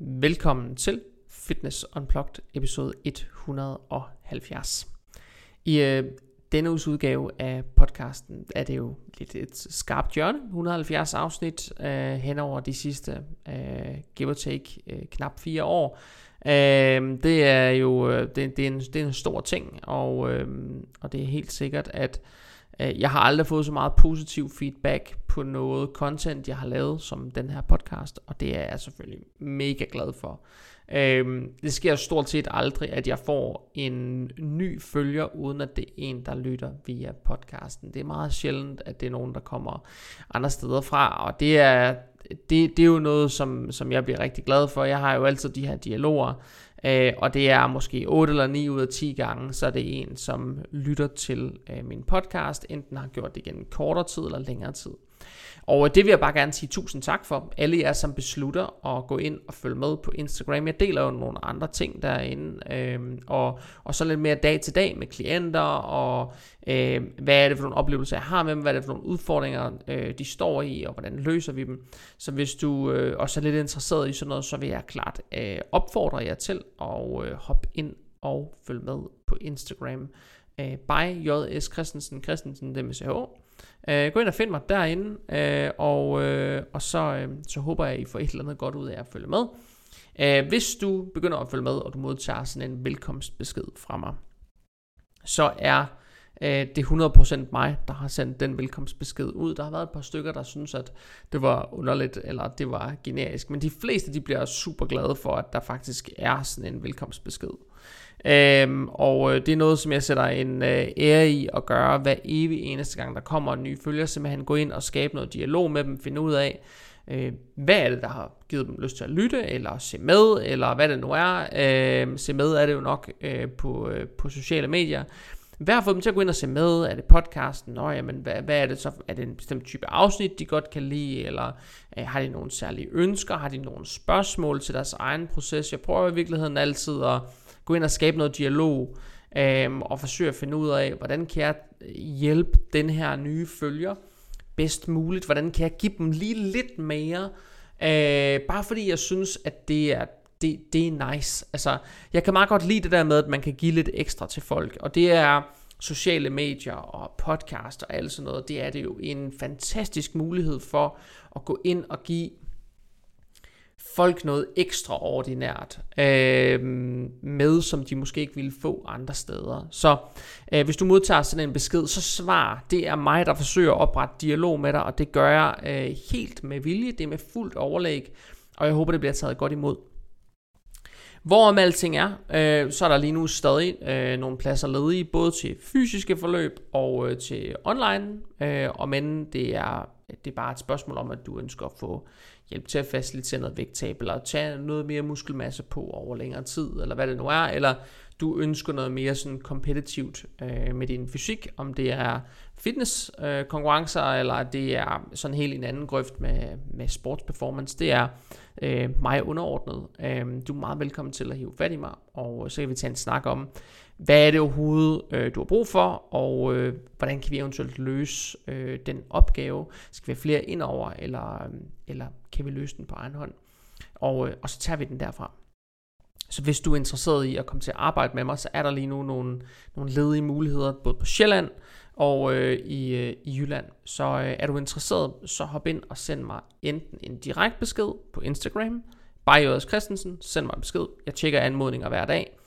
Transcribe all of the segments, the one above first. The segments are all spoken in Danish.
Velkommen til Fitness Unplugged episode 170. I øh, denne uges udgave af podcasten er det jo lidt et skarpt hjørne, 170 afsnit øh, hen over de sidste, øh, give or take, øh, knap fire år. Øh, det er jo øh, det, det, er en, det er en stor ting, og, øh, og det er helt sikkert, at øh, Øh, jeg har aldrig fået så meget positiv feedback på noget content, jeg har lavet som den her podcast, og det er jeg selvfølgelig mega glad for. Øhm, det sker stort set aldrig, at jeg får en ny følger, uden at det er en, der lytter via podcasten. Det er meget sjældent, at det er nogen, der kommer andre steder fra, og det er, det, det er jo noget, som, som jeg bliver rigtig glad for. Jeg har jo altid de her dialoger, øh, og det er måske 8 eller 9 ud af 10 gange, så er det en, som lytter til øh, min podcast, enten har gjort det igen kortere tid eller længere tid. Og det vil jeg bare gerne sige tusind tak for. Alle jer, som beslutter at gå ind og følge med på Instagram. Jeg deler jo nogle andre ting derinde. Øh, og, og så lidt mere dag til dag med klienter. Og øh, hvad er det for nogle oplevelser, jeg har med dem. Hvad er det for nogle udfordringer, øh, de står i. Og hvordan løser vi dem. Så hvis du øh, også er lidt interesseret i sådan noget, så vil jeg klart øh, opfordre jer til at øh, hoppe ind og følge med på Instagram. Øh, by J.S. Christensen, Christensen, det med CH. Øh, gå ind og find mig derinde, øh, og, øh, og så, øh, så håber jeg, at I får et eller andet godt ud af at følge med. Øh, hvis du begynder at følge med, og du modtager sådan en velkomstbesked fra mig, så er øh, det 100% mig, der har sendt den velkomstbesked ud. Der har været et par stykker, der synes, at det var underligt, eller det var generisk. Men de fleste, de bliver super glade for, at der faktisk er sådan en velkomstbesked. Øhm, og øh, det er noget, som jeg sætter en øh, ære i at gøre hver evig eneste gang, der kommer en ny følger. Simpelthen gå ind og skabe noget dialog med dem, finde ud af, øh, hvad er det, der har givet dem lyst til at lytte, eller se med, eller hvad det nu er. Øh, se med er det jo nok øh, på, øh, på sociale medier. Hvad har fået dem til at gå ind og se med? Er det podcasten? Nå, jamen, hvad, hvad er det så? Er det en bestemt type afsnit, de godt kan lide? Eller øh, har de nogle særlige ønsker? Har de nogle spørgsmål til deres egen proces? Jeg prøver i virkeligheden altid at gå ind og skabe noget dialog, øh, og forsøge at finde ud af, hvordan kan jeg øh, hjælpe den her nye følger bedst muligt, hvordan kan jeg give dem lige lidt mere, øh, bare fordi jeg synes, at det er, det, det er nice. Altså, jeg kan meget godt lide det der med, at man kan give lidt ekstra til folk, og det er sociale medier og podcast og alt sådan noget, det er det jo en fantastisk mulighed for at gå ind og give folk noget ekstraordinært øh, med, som de måske ikke ville få andre steder. Så øh, hvis du modtager sådan en besked, så svar. Det er mig, der forsøger at oprette dialog med dig, og det gør jeg øh, helt med vilje. Det er med fuldt overlæg, og jeg håber, det bliver taget godt imod. Hvorom alting er, øh, så er der lige nu stadig øh, nogle pladser ledige, både til fysiske forløb og øh, til online, øh, og men det er, det er bare et spørgsmål om, at du ønsker at få hjælp til at facilitere noget vægttab, eller tage noget mere muskelmasse på over længere tid, eller hvad det nu er, eller du ønsker noget mere sådan kompetitivt øh, med din fysik, om det er fitness øh, konkurrencer, eller det er sådan helt en anden grøft med, med sportsperformance, det er øh, mig underordnet. Øh, du er meget velkommen til at hive fat i mig, og øh, så kan vi tage en snak om, hvad er det overhovedet, øh, du har brug for, og øh, hvordan kan vi eventuelt løse øh, den opgave? Skal vi have flere indover, eller, øh, eller kan vi løse den på egen hånd? Og, øh, og så tager vi den derfra. Så hvis du er interesseret i at komme til at arbejde med mig, så er der lige nu nogle, nogle ledige muligheder, både på Sjælland og øh, i, øh, i Jylland. Så øh, er du interesseret, så hop ind og send mig enten en direkte besked på Instagram, by Christensen, send mig en besked. Jeg tjekker anmodninger hver dag.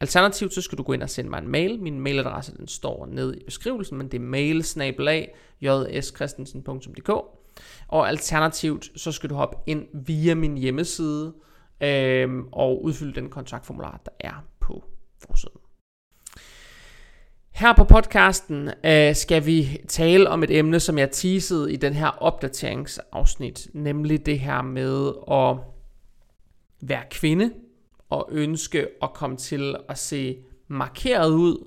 Alternativt så skal du gå ind og sende mig en mail. Min mailadresse den står nede i beskrivelsen, men det er mailsnabelag.jskristensen.dk Og alternativt så skal du hoppe ind via min hjemmeside øh, og udfylde den kontaktformular, der er på forsiden. Her på podcasten øh, skal vi tale om et emne, som jeg teasede i den her opdateringsafsnit, nemlig det her med at være kvinde og ønske at komme til at se markeret ud,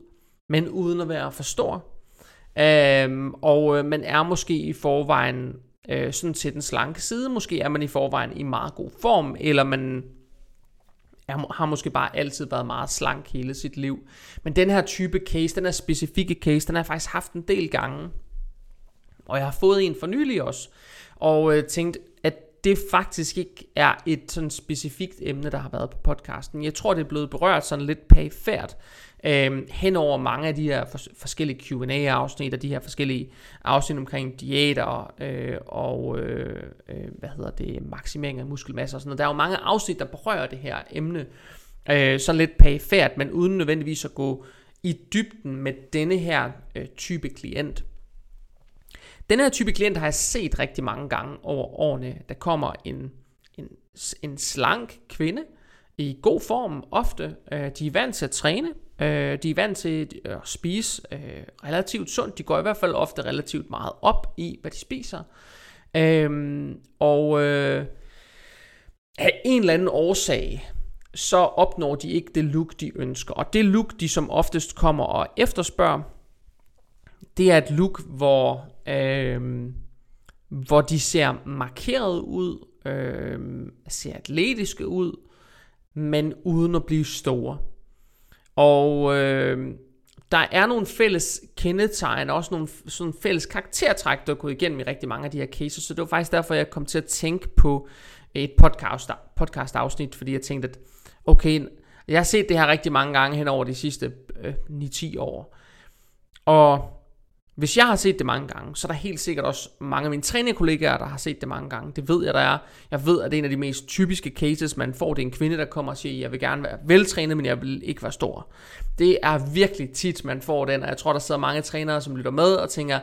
men uden at være for stor. Øhm, og øh, man er måske i forvejen øh, sådan til den slanke side, måske er man i forvejen i meget god form, eller man er, har måske bare altid været meget slank hele sit liv. Men den her type case, den her specifikke case, den har jeg faktisk haft en del gange. Og jeg har fået en for nylig også, og øh, tænkt, at det faktisk ikke er et sådan specifikt emne, der har været på podcasten. Jeg tror, det er blevet berørt sådan lidt pæfærd øh, hen over mange af de her for, forskellige Q&A-afsnit, og de her forskellige afsnit omkring diæter øh, og øh, øh, hvad hedder det, maksimering af muskelmasse og sådan noget. Der er jo mange afsnit, der berører det her emne, øh, sådan lidt pæfærd, men uden nødvendigvis at gå i dybden med denne her øh, type klient. Den her type klient har jeg set rigtig mange gange over årene. Der kommer en, en, en slank kvinde i god form ofte. Øh, de er vant til at træne. Øh, de er vant til øh, at spise øh, relativt sundt. De går i hvert fald ofte relativt meget op i, hvad de spiser. Øh, og øh, af en eller anden årsag, så opnår de ikke det look, de ønsker. Og det look, de som oftest kommer og efterspørger, det er et look, hvor, øh, hvor de ser markeret ud, øh, ser atletiske ud, men uden at blive store. Og øh, der er nogle fælles kendetegn, og også nogle sådan fælles karaktertræk, der er gået igennem i rigtig mange af de her cases. Så det var faktisk derfor, jeg kom til at tænke på et podcast, podcast afsnit, fordi jeg tænkte, at okay, jeg har set det her rigtig mange gange hen over de sidste øh, 9-10 år. Og hvis jeg har set det mange gange, så er der helt sikkert også mange af mine trænerkollegaer, der har set det mange gange. Det ved jeg, der er. Jeg ved, at det er en af de mest typiske cases, man får. Det er en kvinde, der kommer og siger, jeg vil gerne være veltrænet, men jeg vil ikke være stor. Det er virkelig tit, man får den, og jeg tror, der sidder mange trænere, som lytter med og tænker,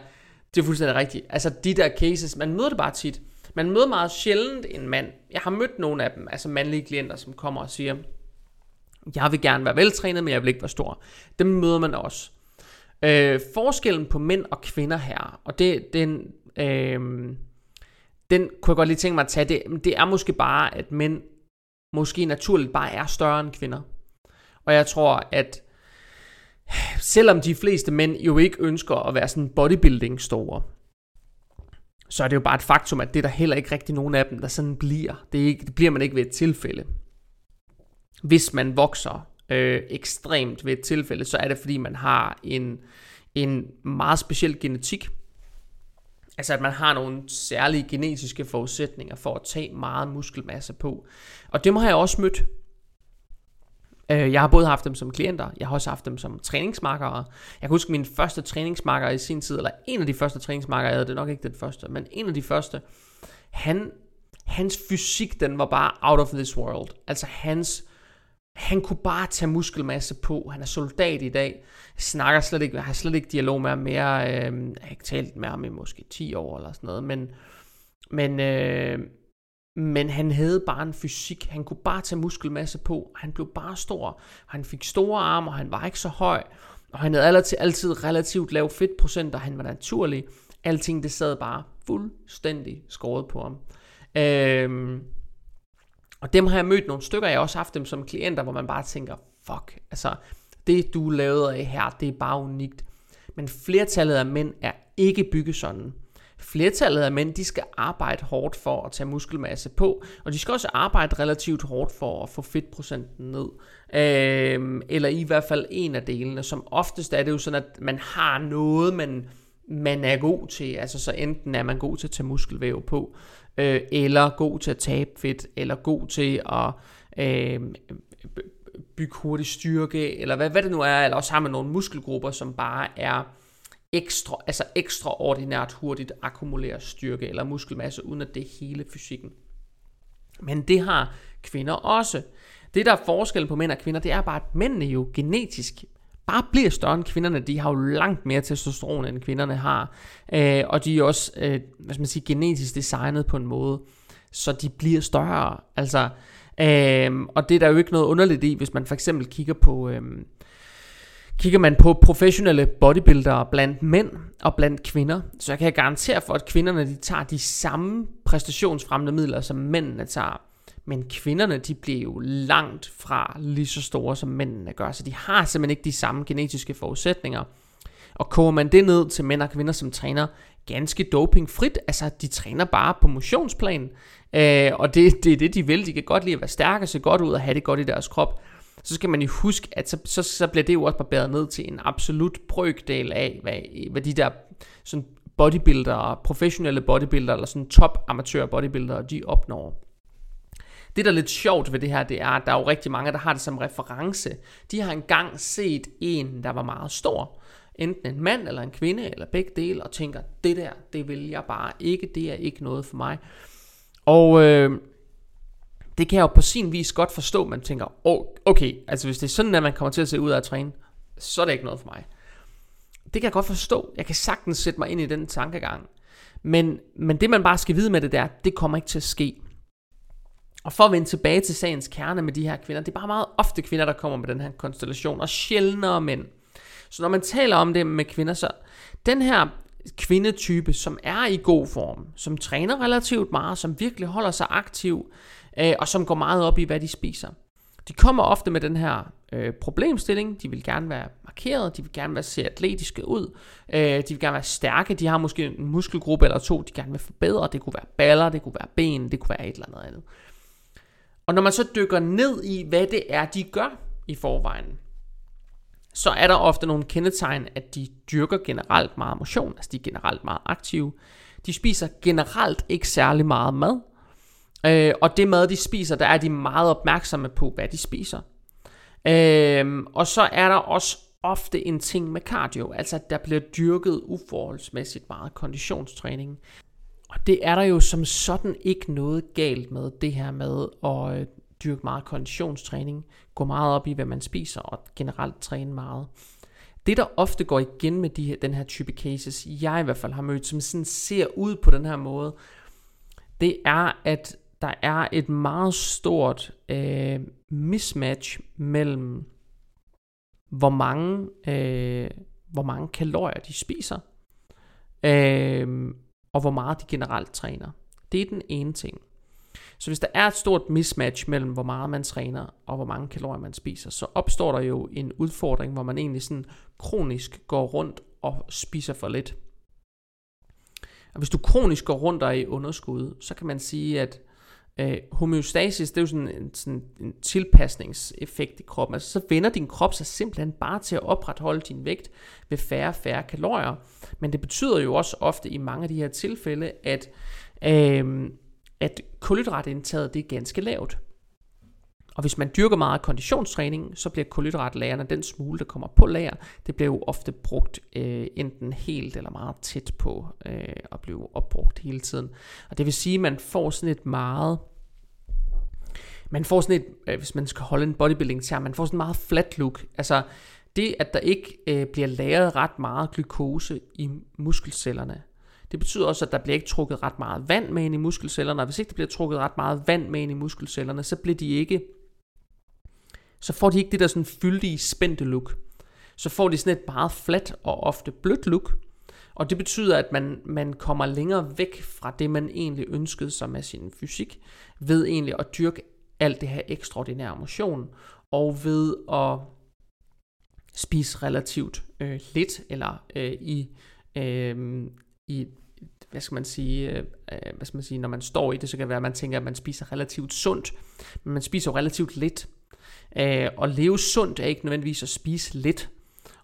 det er fuldstændig rigtigt. Altså de der cases, man møder det bare tit. Man møder meget sjældent en mand. Jeg har mødt nogle af dem, altså mandlige klienter, som kommer og siger, jeg vil gerne være veltrænet, men jeg vil ikke være stor. Dem møder man også. Øh, forskellen på mænd og kvinder her, og det, den, øh, den kunne jeg godt lige tænke mig at tage, det, det er måske bare, at mænd måske naturligt bare er større end kvinder. Og jeg tror, at selvom de fleste mænd jo ikke ønsker at være sådan bodybuilding store, så er det jo bare et faktum, at det er der heller ikke rigtig nogen af dem, der sådan bliver. Det, er ikke, det bliver man ikke ved et tilfælde. Hvis man vokser øh, ekstremt ved et tilfælde, så er det fordi man har en, en meget speciel genetik. Altså at man har nogle særlige genetiske forudsætninger for at tage meget muskelmasse på. Og det må jeg også mødt. Øh, jeg har både haft dem som klienter, jeg har også haft dem som træningsmarkere. Jeg kan huske min første træningsmarker i sin tid, eller en af de første træningsmarkere, jeg havde, det er nok ikke den første, men en af de første, han, hans fysik, den var bare out of this world. Altså hans han kunne bare tage muskelmasse på. Han er soldat i dag. Jeg snakker slet ikke, jeg har slet ikke dialog med ham mere. Øh, jeg har ikke talt med ham i måske 10 år eller sådan noget. Men, men, øh, men han havde bare en fysik. Han kunne bare tage muskelmasse på. Han blev bare stor. Han fik store arme, og han var ikke så høj. Og han havde altid, altid relativt lav fedtprocent, og han var naturlig. Alting det sad bare fuldstændig skåret på ham. Øh, og dem har jeg mødt nogle stykker, jeg har også haft dem som klienter, hvor man bare tænker, fuck, altså det du lavede af her, det er bare unikt. Men flertallet af mænd er ikke bygget sådan. Flertallet af mænd, de skal arbejde hårdt for at tage muskelmasse på, og de skal også arbejde relativt hårdt for at få fedtprocenten ned. Øhm, eller i hvert fald en af delene. Som oftest er det jo sådan, at man har noget, man, man er god til. Altså så enten er man god til at tage muskelvæv på, øh, eller god til at tabe fedt, eller god til at øh, bygge hurtig styrke, eller hvad, hvad det nu er, eller også har man nogle muskelgrupper, som bare er ekstra, altså ekstraordinært hurtigt akkumulerer styrke eller muskelmasse, uden at det er hele fysikken. Men det har kvinder også. Det, der er forskel på mænd og kvinder, det er bare, at mændene jo genetisk bare bliver større end kvinderne. De har jo langt mere testosteron, end kvinderne har. Øh, og de er også, øh, hvad skal man sige, genetisk designet på en måde, så de bliver større. Altså, øh, og det er der jo ikke noget underligt i, hvis man for eksempel kigger på... Øh, Kigger man på professionelle bodybuildere blandt mænd og blandt kvinder, så jeg kan garantere for, at kvinderne de tager de samme præstationsfremmende midler, som mændene tager. Men kvinderne, de bliver jo langt fra lige så store, som mændene gør. Så de har simpelthen ikke de samme genetiske forudsætninger. Og koger man det ned til mænd og kvinder, som træner ganske dopingfrit, altså de træner bare på motionsplan, øh, og det, det er det, de vil. De kan godt lide at være stærke, se godt ud og have det godt i deres krop. Så skal man jo huske, at så, så, så bliver det jo også barberet ned til en absolut brøkdel af, hvad, hvad de der sådan bodybuildere, professionelle bodybuildere, eller sådan top amatør bodybuildere, de opnår. Det, der er lidt sjovt ved det her, det er, at der er jo rigtig mange, der har det som reference. De har engang set en, der var meget stor. Enten en mand eller en kvinde, eller begge dele, og tænker, det der, det vil jeg bare ikke, det er ikke noget for mig. Og øh, det kan jeg jo på sin vis godt forstå, man tænker, oh, okay, altså hvis det er sådan, at man kommer til at se ud af at træne, så er det ikke noget for mig. Det kan jeg godt forstå. Jeg kan sagtens sætte mig ind i den tankegang. Men, men det man bare skal vide med det der, det kommer ikke til at ske. Og for at vende tilbage til sagens kerne med de her kvinder, det er bare meget ofte kvinder, der kommer med den her konstellation, og sjældnere mænd. Så når man taler om det med kvinder, så den her kvindetype, som er i god form, som træner relativt meget, som virkelig holder sig aktiv, øh, og som går meget op i, hvad de spiser. De kommer ofte med den her øh, problemstilling. De vil gerne være markeret, de vil gerne være se atletiske ud, øh, de vil gerne være stærke, de har måske en muskelgruppe eller to, de gerne vil forbedre. Det kunne være baller, det kunne være ben, det kunne være et eller andet andet. Og når man så dykker ned i, hvad det er, de gør i forvejen, så er der ofte nogle kendetegn, at de dyrker generelt meget motion, altså de er generelt meget aktive. De spiser generelt ikke særlig meget mad, øh, og det mad, de spiser, der er de meget opmærksomme på, hvad de spiser. Øh, og så er der også ofte en ting med cardio, altså at der bliver dyrket uforholdsmæssigt meget konditionstræning. Og det er der jo som sådan ikke noget galt med, det her med at øh, dyrke meget konditionstræning, gå meget op i, hvad man spiser, og generelt træne meget. Det, der ofte går igen med de her, den her type cases, jeg i hvert fald har mødt, som sådan ser ud på den her måde, det er, at der er et meget stort øh, mismatch mellem, hvor mange, øh, hvor mange kalorier de spiser, øh, og hvor meget de generelt træner. Det er den ene ting. Så hvis der er et stort mismatch mellem, hvor meget man træner, og hvor mange kalorier man spiser, så opstår der jo en udfordring, hvor man egentlig sådan kronisk går rundt og spiser for lidt. Og hvis du kronisk går rundt og er i underskud, så kan man sige, at øh, homeostasis, det er jo sådan en, sådan en tilpasningseffekt i kroppen. Altså så vender din krop sig simpelthen bare til at opretholde din vægt ved færre og færre kalorier. Men det betyder jo også ofte i mange af de her tilfælde, at, øh, at kulhydratindtaget det er ganske lavt. Og hvis man dyrker meget konditionstræning, så bliver kulhydratlagerne, den smule, der kommer på lager, det bliver jo ofte brugt øh, enten helt eller meget tæt på øh, at blive opbrugt hele tiden. Og det vil sige, at man får sådan et meget man får sådan et, øh, hvis man skal holde en bodybuilding term, man får sådan en meget flat look. Altså det, at der ikke øh, bliver lagret ret meget glukose i muskelcellerne, det betyder også, at der bliver ikke trukket ret meget vand med ind i muskelcellerne, og hvis ikke der bliver trukket ret meget vand med ind i muskelcellerne, så bliver de ikke så får de ikke det der sådan fyldige, spændte look. Så får de sådan et meget flat og ofte blødt look. Og det betyder, at man, man kommer længere væk fra det, man egentlig ønskede sig med sin fysik, ved egentlig at dyrke alt det her ekstraordinære motion, og ved at spise relativt øh, lidt, eller øh, i, øh, i, hvad skal man sige, øh, øh, hvad skal man sige, når man står i det, så kan det være, at man tænker, at man spiser relativt sundt, men man spiser jo relativt lidt. Øh, og leve sundt er ikke nødvendigvis at spise lidt.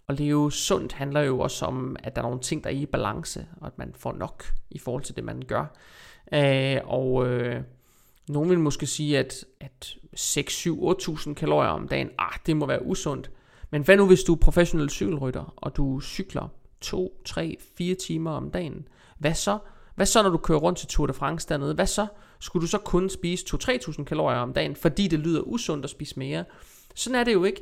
Og leve sundt handler jo også om, at der er nogle ting, der er i balance, og at man får nok i forhold til det, man gør. Øh, og øh, nogle vil måske sige, at, at 6, 7, 8.000 kalorier om dagen, ah, det må være usundt. Men hvad nu, hvis du er professionel cykelrytter, og du cykler 2, 3, 4 timer om dagen? Hvad så? Hvad så, når du kører rundt til Tour de France dernede? Hvad så? Skulle du så kun spise 2-3.000 kalorier om dagen, fordi det lyder usundt at spise mere? Sådan er det jo ikke.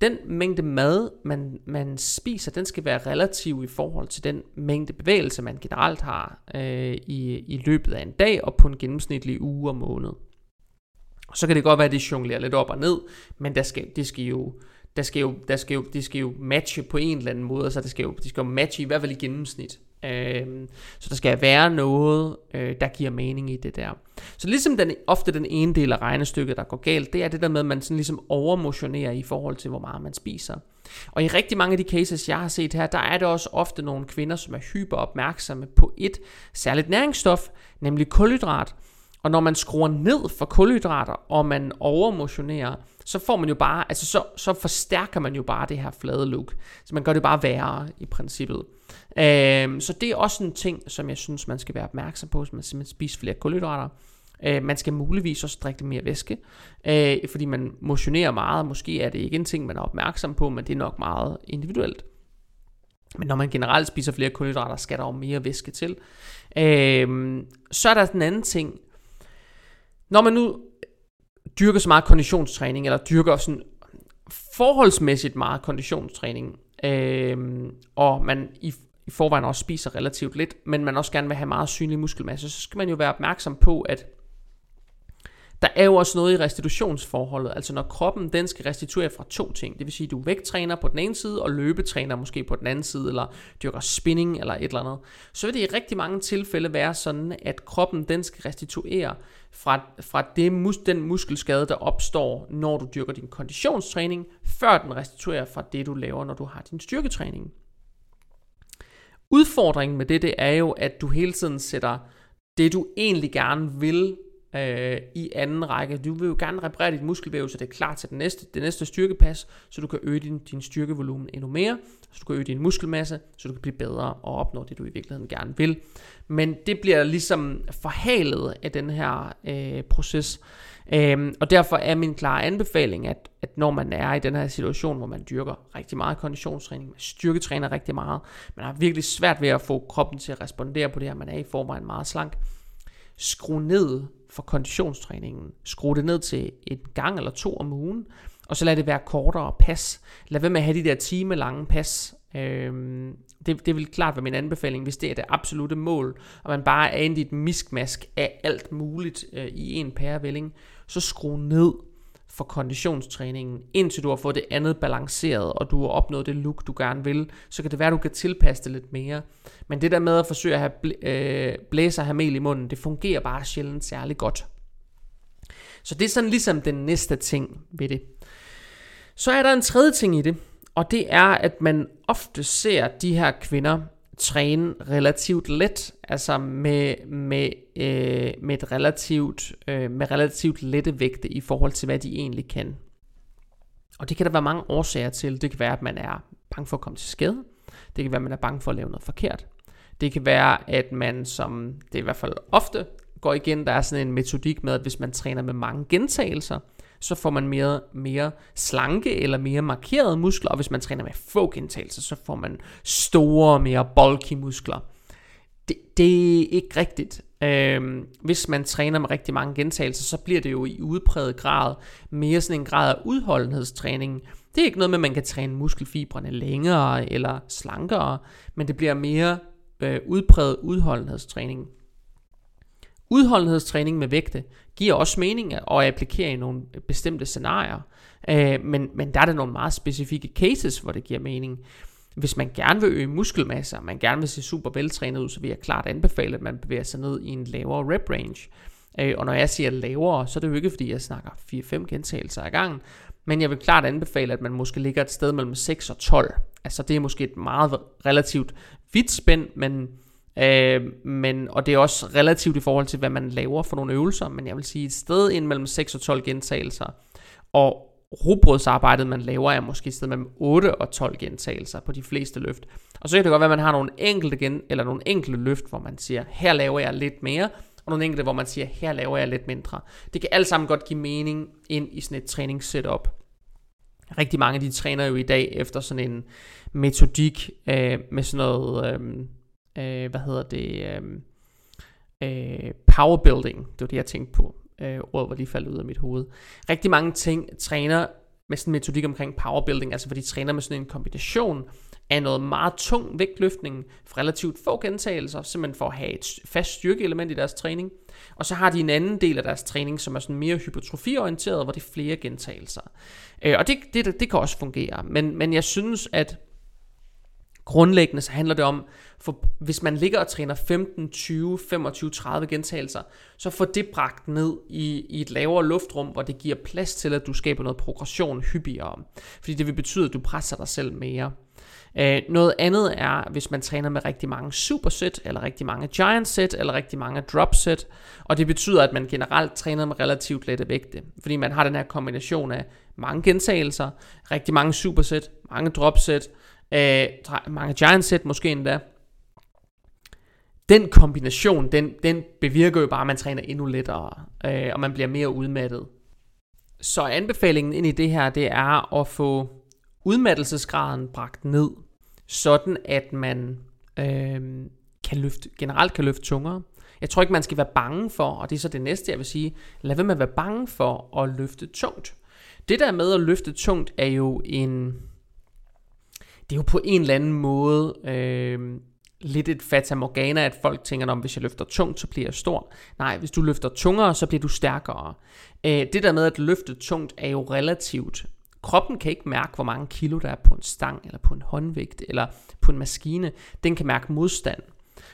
Den mængde mad, man, man spiser, den skal være relativ i forhold til den mængde bevægelse, man generelt har øh, i, i løbet af en dag og på en gennemsnitlig uge og måned. Så kan det godt være, at det jonglerer lidt op og ned, men der skal, det skal jo, der skal jo, der skal jo, det skal jo matche på en eller anden måde, så det skal jo, det skal jo matche i hvert fald i gennemsnit. Øh, så der skal være noget, øh, der giver mening i det der. Så ligesom den, ofte den ene del af regnestykket, der går galt, det er det der med, at man sådan ligesom overmotionerer i forhold til, hvor meget man spiser. Og i rigtig mange af de cases, jeg har set her, der er det også ofte nogle kvinder, som er hyper opmærksomme på et særligt næringsstof, nemlig kulhydrat. Og når man skruer ned for kulhydrater, og man overmotionerer, så får man jo bare, altså så, så forstærker man jo bare det her flade look. Så man gør det bare værre i princippet. Øhm, så det er også en ting, som jeg synes, man skal være opmærksom på, hvis man simpelthen spiser flere kulhydrater. Øh, man skal muligvis også drikke mere væske, øh, fordi man motionerer meget. Måske er det ikke en ting, man er opmærksom på, men det er nok meget individuelt. Men når man generelt spiser flere kulhydrater, skal der jo mere væske til. Øh, så er der den anden ting. Når man nu dyrker så meget konditionstræning, eller dyrker sådan forholdsmæssigt meget konditionstræning, øh, og man i, i forvejen også spiser relativt lidt, men man også gerne vil have meget synlig muskelmasse, så skal man jo være opmærksom på, at der er jo også noget i restitutionsforholdet, altså når kroppen den skal restituere fra to ting, det vil sige at du vægttræner på den ene side og løbetræner måske på den anden side, eller dyrker spinning eller et eller andet, så vil det i rigtig mange tilfælde være sådan, at kroppen den skal restituere fra, fra det, mus, den muskelskade, der opstår, når du dyrker din konditionstræning, før den restituerer fra det, du laver, når du har din styrketræning. Udfordringen med det, det er jo, at du hele tiden sætter det, du egentlig gerne vil øh, i anden række. Du vil jo gerne reparere dit muskelvæv, så det er klar til det næste, det næste styrkepas, så du kan øge din, din styrkevolumen endnu mere, så du kan øge din muskelmasse, så du kan blive bedre og opnå det, du i virkeligheden gerne vil. Men det bliver ligesom forhalet af den her øh, proces. Øhm, og derfor er min klare anbefaling, at, at når man er i den her situation, hvor man dyrker rigtig meget konditionstræning, man styrketræner rigtig meget, man har virkelig svært ved at få kroppen til at respondere på det her, man er i forvejen meget slank, skru ned for konditionstræningen. Skru det ned til en gang eller to om ugen, og så lad det være kortere pas. Lad være med at have de der time lange pas. Øhm, det, det vil klart være min anbefaling, hvis det er det absolute mål, og man bare er inde i et miskmask af alt muligt øh, i en pærevælling, så skru ned for konditionstræningen, indtil du har fået det andet balanceret, og du har opnået det look, du gerne vil, så kan det være, at du kan tilpasse det lidt mere. Men det der med at forsøge at have bl- øh, blæser have mel i munden, det fungerer bare sjældent særlig godt. Så det er sådan ligesom den næste ting ved det. Så er der en tredje ting i det, og det er, at man ofte ser de her kvinder træne relativt let, altså med, med, øh, med, et relativt, øh, med relativt lette vægte i forhold til, hvad de egentlig kan. Og det kan der være mange årsager til. Det kan være, at man er bange for at komme til skade. Det kan være, at man er bange for at lave noget forkert. Det kan være, at man, som det i hvert fald ofte går igen, der er sådan en metodik med, at hvis man træner med mange gentagelser, så får man mere, mere slanke eller mere markerede muskler, og hvis man træner med få gentagelser, så får man store, mere bulky muskler. Det, det er ikke rigtigt. Øhm, hvis man træner med rigtig mange gentagelser, så bliver det jo i udpræget grad mere sådan en grad af udholdenhedstræning. Det er ikke noget med, at man kan træne muskelfibrene længere eller slankere, men det bliver mere øh, udpræget udholdenhedstræning. Udholdenhedstræning med vægte giver også mening at applikere i nogle bestemte scenarier, øh, men, men der er der nogle meget specifikke cases, hvor det giver mening. Hvis man gerne vil øge muskelmasse, og man gerne vil se super veltrænet ud, så vil jeg klart anbefale, at man bevæger sig ned i en lavere rep range. Øh, og når jeg siger lavere, så er det jo ikke fordi, jeg snakker 4-5 gentagelser ad gangen, men jeg vil klart anbefale, at man måske ligger et sted mellem 6 og 12. Altså det er måske et meget relativt vidt spænd, men Øh, men, og det er også relativt i forhold til, hvad man laver for nogle øvelser, men jeg vil sige et sted ind mellem 6 og 12 gentagelser. Og rugbrødsarbejdet, man laver, er måske et sted mellem 8 og 12 gentagelser på de fleste løft. Og så kan det godt være, at man har nogle enkelte, gen, eller nogle enkelte løft, hvor man siger, her laver jeg lidt mere, og nogle enkelte, hvor man siger, her laver jeg lidt mindre. Det kan alt sammen godt give mening ind i sådan et træningssetup. Rigtig mange de træner jo i dag efter sådan en metodik øh, med sådan noget... Øh, øh, hvad hedder det, øhm, øh, øh, powerbuilding, det var det jeg tænkte på, øh, ordet var lige faldet ud af mit hoved. Rigtig mange ting træner med sådan en metodik omkring powerbuilding, altså hvor de træner med sådan en kombination af noget meget tung vægtløftning for relativt få gentagelser, simpelthen for at have et fast styrkeelement i deres træning. Og så har de en anden del af deres træning, som er sådan mere hypertrofiorienteret, hvor det er flere gentagelser. Øh, og det, det, det kan også fungere, men, men jeg synes, at grundlæggende så handler det om, for hvis man ligger og træner 15, 20, 25, 30 gentagelser, så får det bragt ned i, i et lavere luftrum, hvor det giver plads til, at du skaber noget progression hyppigere. Fordi det vil betyde, at du presser dig selv mere. Øh, noget andet er, hvis man træner med rigtig mange superset, eller rigtig mange giant set, eller rigtig mange drop set, og det betyder, at man generelt træner med relativt lette vægte, fordi man har den her kombination af mange gentagelser, rigtig mange superset, mange drop set, øh, mange giant set måske endda, den kombination, den, den bevirker jo bare, at man træner endnu lettere, øh, og man bliver mere udmattet. Så anbefalingen ind i det her, det er at få udmattelsesgraden bragt ned, sådan at man øh, kan løfte, generelt kan løfte tungere. Jeg tror ikke, man skal være bange for, og det er så det næste, jeg vil sige, lad være med at være bange for at løfte tungt. Det der med at løfte tungt er jo en, det er jo på en eller anden måde øh, lidt et fata morgana, at folk tænker, om hvis jeg løfter tungt, så bliver jeg stor. Nej, hvis du løfter tungere, så bliver du stærkere. Øh, det der med at løfte tungt er jo relativt. Kroppen kan ikke mærke, hvor mange kilo der er på en stang, eller på en håndvægt, eller på en maskine. Den kan mærke modstand.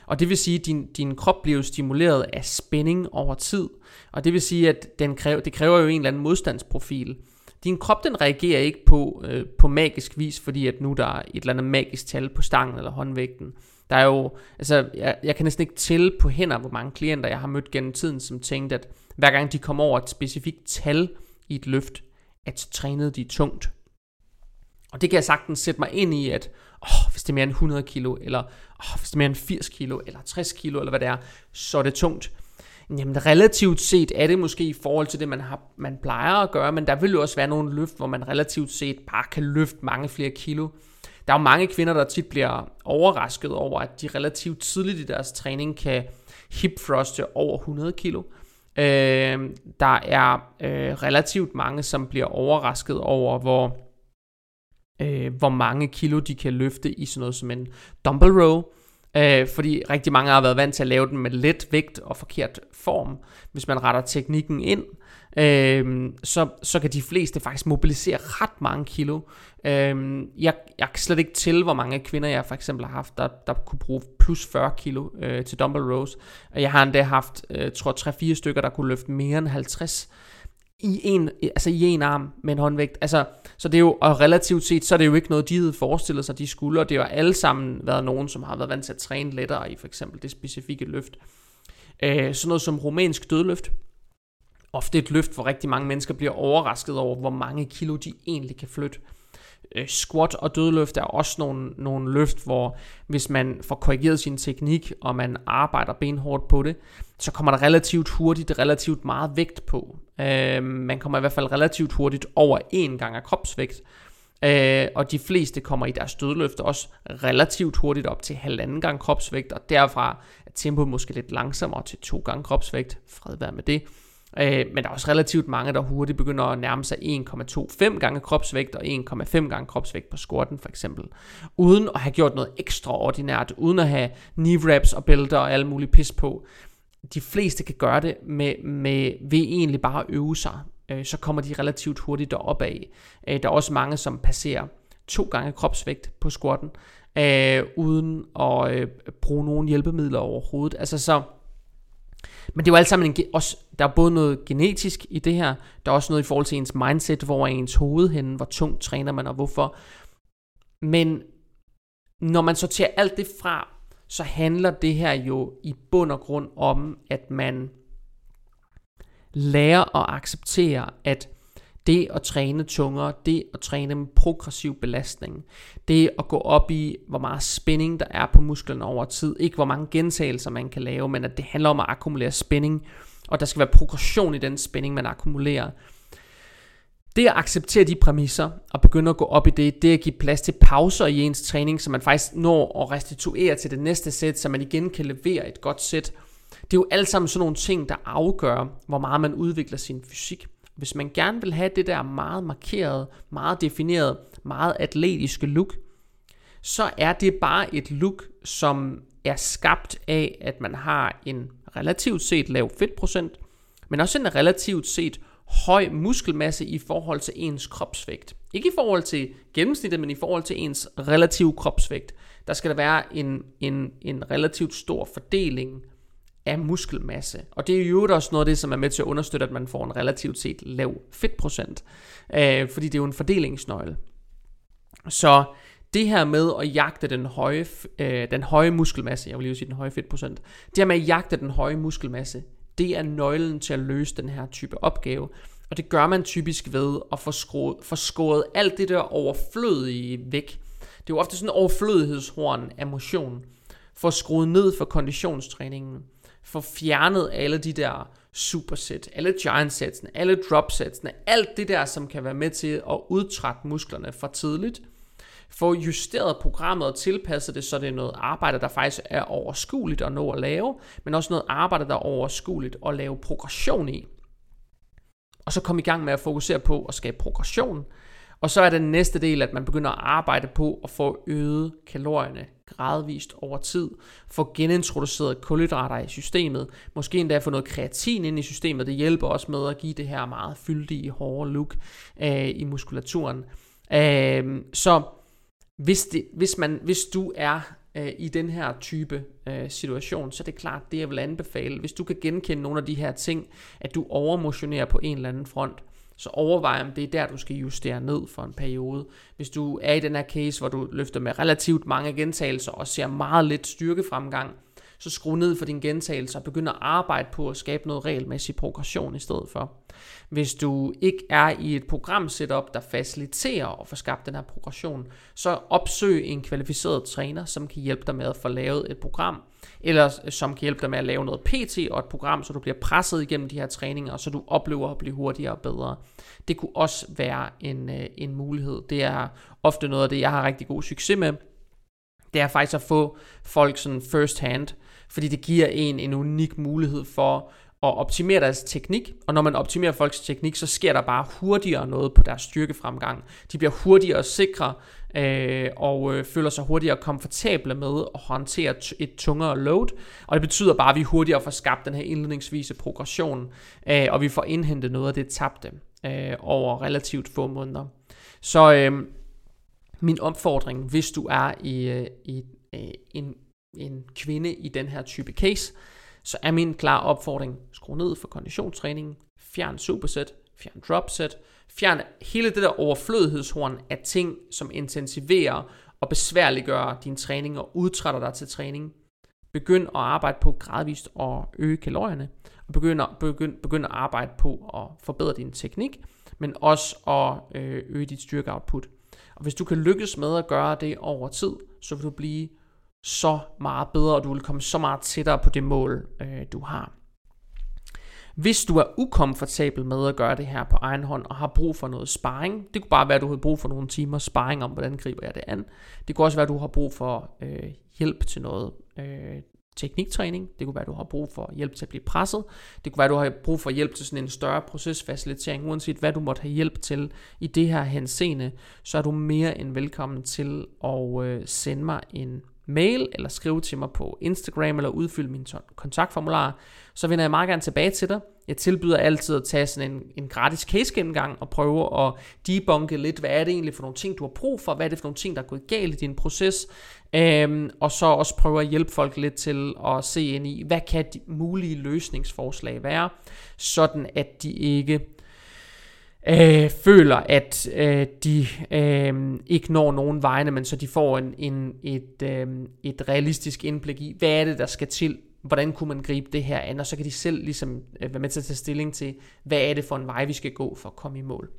Og det vil sige, at din, din krop bliver jo stimuleret af spænding over tid. Og det vil sige, at den kræver, det kræver jo en eller anden modstandsprofil. Din krop den reagerer ikke på, øh, på magisk vis, fordi at nu der er et eller andet magisk tal på stangen eller håndvægten. Der er jo, altså, jeg, jeg kan næsten ikke tælle på hænder, hvor mange klienter jeg har mødt gennem tiden, som tænkte, at hver gang de kom over et specifikt tal i et løft, at så trænede de tungt. Og det kan jeg sagtens sætte mig ind i, at åh, hvis det er mere end 100 kilo, eller åh, hvis det er mere end 80 kilo, eller 60 kilo, eller hvad det er, så er det tungt. Jamen relativt set er det måske i forhold til det, man, har, man plejer at gøre, men der vil jo også være nogle løft, hvor man relativt set bare kan løfte mange flere kilo. Der er jo mange kvinder, der tit bliver overrasket over, at de relativt tidligt i deres træning kan hip thruste over 100 kilo. Øh, der er øh, relativt mange, som bliver overrasket over, hvor, øh, hvor mange kilo de kan løfte i sådan noget som en dumbbell row. Øh, fordi rigtig mange har været vant til at lave den med let vægt og forkert form. Hvis man retter teknikken ind, øh, så, så kan de fleste faktisk mobilisere ret mange kilo. Øh, jeg, jeg kan slet ikke til, hvor mange kvinder jeg for eksempel har haft, der, der kunne bruge plus 40 kilo øh, til dumbbell rows. Jeg har endda haft, øh, tror 3-4 stykker, der kunne løfte mere end 50 i en, altså i en arm med en håndvægt. Altså, så det er jo, og relativt set, så er det jo ikke noget, de havde forestillet sig, de skulle, og det har alle sammen været nogen, som har været vant til at træne lettere i for eksempel det specifikke løft. Øh, sådan noget som romansk dødløft. Ofte et løft, hvor rigtig mange mennesker bliver overrasket over, hvor mange kilo de egentlig kan flytte. Øh, squat og dødløft er også nogle, nogle løft, hvor hvis man får korrigeret sin teknik, og man arbejder benhårdt på det, så kommer der relativt hurtigt relativt meget vægt på. Øh, man kommer i hvert fald relativt hurtigt over en gang af kropsvægt. Øh, og de fleste kommer i deres dødløft også relativt hurtigt op til halvanden gang kropsvægt, og derfra er tempoet måske lidt langsommere til to gange kropsvægt. Fred være med det. Øh, men der er også relativt mange, der hurtigt begynder at nærme sig 1,25 gange kropsvægt og 1,5 gange kropsvægt på squatten for eksempel. Uden at have gjort noget ekstraordinært, uden at have knee wraps og bælter og alle mulige pis på. De fleste kan gøre det med, med, ved egentlig bare at øve sig. Øh, så kommer de relativt hurtigt derop af. Øh, der er også mange, som passerer to gange kropsvægt på squatten, øh, uden at øh, bruge nogen hjælpemidler overhovedet. Altså så men det er jo alt sammen en, også, der er både noget genetisk i det her, der er også noget i forhold til ens mindset, hvor er ens hoved henne, hvor tungt træner man og hvorfor. Men når man sorterer alt det fra, så handler det her jo i bund og grund om, at man lærer at acceptere, at det at træne tungere, det at træne med progressiv belastning, det at gå op i, hvor meget spænding der er på musklerne over tid, ikke hvor mange gentagelser man kan lave, men at det handler om at akkumulere spænding, og der skal være progression i den spænding, man akkumulerer. Det at acceptere de præmisser og begynde at gå op i det, det at give plads til pauser i ens træning, så man faktisk når at restituere til det næste sæt, så man igen kan levere et godt sæt. Det er jo alt sammen sådan nogle ting, der afgør, hvor meget man udvikler sin fysik. Hvis man gerne vil have det der meget markeret, meget defineret, meget atletiske look, så er det bare et look, som er skabt af, at man har en relativt set lav fedtprocent, men også en relativt set høj muskelmasse i forhold til ens kropsvægt. Ikke i forhold til gennemsnittet, men i forhold til ens relativ kropsvægt. Der skal der være en, en, en relativt stor fordeling af muskelmasse. Og det er jo også noget af det, som er med til at understøtte, at man får en relativt set lav fedtprocent. Øh, fordi det er jo en fordelingsnøgle. Så det her med at jagte den høje, øh, den høje muskelmasse, jeg vil lige sige den høje fedtprocent, det her med at jagte den høje muskelmasse, det er nøglen til at løse den her type opgave. Og det gør man typisk ved at få, skåret, få skåret alt det der overflødige væk. Det er jo ofte sådan en overflødighedshorn af motion. Få skruet ned for konditionstræningen får fjernet alle de der supersæt, alle giant setsene, alle drop setsene, alt det der, som kan være med til at udtrætte musklerne for tidligt. Få justeret programmet og tilpasset det, så det er noget arbejde, der faktisk er overskueligt at nå at lave, men også noget arbejde, der er overskueligt at lave progression i. Og så kom i gang med at fokusere på at skabe progression. Og så er den næste del, at man begynder at arbejde på at få øget kalorierne gradvist over tid. Få genintroduceret kulhydrater i systemet. Måske endda få noget kreatin ind i systemet. Det hjælper også med at give det her meget fyldige, hårde look øh, i muskulaturen. Øh, så hvis, det, hvis, man, hvis du er øh, i den her type øh, situation, så er det klart, det jeg vil anbefale. Hvis du kan genkende nogle af de her ting, at du overmotionerer på en eller anden front, så overvej om det er der, du skal justere ned for en periode. Hvis du er i den her case, hvor du løfter med relativt mange gentagelser og ser meget lidt styrkefremgang, så skru ned for din gentagelse og begynd at arbejde på at skabe noget regelmæssig progression i stedet for. Hvis du ikke er i et program setup, der faciliterer at få skabt den her progression, så opsøg en kvalificeret træner, som kan hjælpe dig med at få lavet et program, eller som kan hjælpe dig med at lave noget PT og et program, så du bliver presset igennem de her træninger, og så du oplever at blive hurtigere og bedre. Det kunne også være en, øh, en mulighed. Det er ofte noget af det, jeg har rigtig god succes med, det er faktisk at få folk sådan first hand, fordi det giver en en unik mulighed for at optimere deres teknik, og når man optimerer folks teknik, så sker der bare hurtigere noget på deres styrkefremgang. De bliver hurtigere og sikre, øh, og øh, føler sig hurtigere komfortable med at håndtere et tungere load, og det betyder bare, at vi hurtigere får skabt den her indledningsvise progression, øh, og vi får indhentet noget af det tabte øh, over relativt få måneder. Så øh, min opfordring, hvis du er i, øh, i, i en en kvinde i den her type case, så er min klare opfordring, skru ned for konditionstræningen, fjern superset, fjern dropset, fjern hele det der overflødighedshorn af ting, som intensiverer og besværliggør din træning og udtrætter dig til træning. Begynd at arbejde på gradvist at øge kalorierne, og begynd, begynd, begynd at arbejde på at forbedre din teknik, men også at øh, øge dit styrkeoutput. Og hvis du kan lykkes med at gøre det over tid, så vil du blive så meget bedre, og du vil komme så meget tættere på det mål, øh, du har. Hvis du er ukomfortabel med at gøre det her på egen hånd og har brug for noget sparring, det kunne bare være, at du har brug for nogle timer sparring om, hvordan griber jeg det an. Det kunne også være, at du har brug for øh, hjælp til noget øh, tekniktræning. Det kunne være, at du har brug for hjælp til at blive presset. Det kunne være, at du har brug for hjælp til sådan en større procesfacilitering. Uanset hvad du måtte have hjælp til i det her henseende, så er du mere end velkommen til at øh, sende mig en mail eller skrive til mig på Instagram eller udfylde min kontaktformular, så vender jeg meget gerne tilbage til dig. Jeg tilbyder altid at tage sådan en, en gratis case gennemgang og prøve at debunke lidt, hvad er det egentlig for nogle ting, du har brug for, hvad er det for nogle ting, der er gået galt i din proces, øhm, og så også prøve at hjælpe folk lidt til at se ind i, hvad kan de mulige løsningsforslag være, sådan at de ikke øh, føler, at øh, de øh, ikke når nogen vegne, men så de får en, en, et, øh, et realistisk indblik i, hvad er det, der skal til, hvordan kunne man gribe det her an, og så kan de selv ligesom øh, være med til at tage stilling til, hvad er det for en vej, vi skal gå for at komme i mål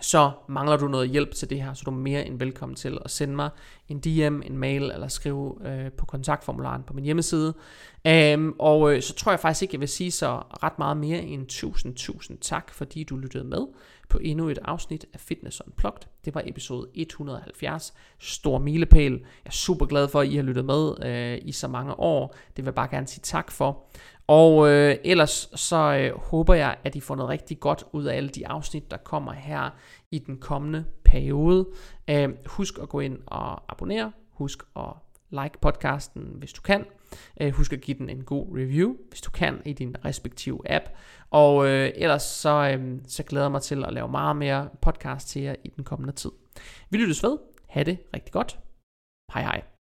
så mangler du noget hjælp til det her, så du er mere end velkommen til at sende mig en DM, en mail eller skrive øh, på kontaktformularen på min hjemmeside. Øhm, og øh, så tror jeg faktisk ikke, jeg vil sige så ret meget mere end tusind, tusind tak, fordi du lyttede med på endnu et afsnit af Fitness Unplugged. Det var episode 170. Stor milepæl. Jeg er super glad for, at I har lyttet med øh, i så mange år. Det vil jeg bare gerne sige tak for. Og øh, ellers så øh, håber jeg, at I får noget rigtig godt ud af alle de afsnit, der kommer her i den kommende periode. Øh, husk at gå ind og abonnere. Husk at like podcasten, hvis du kan. Øh, husk at give den en god review, hvis du kan, i din respektive app. Og øh, ellers så, øh, så glæder jeg mig til at lave meget mere podcast til jer i den kommende tid. Vi lyttes ved. Ha' det rigtig godt. Hej hej.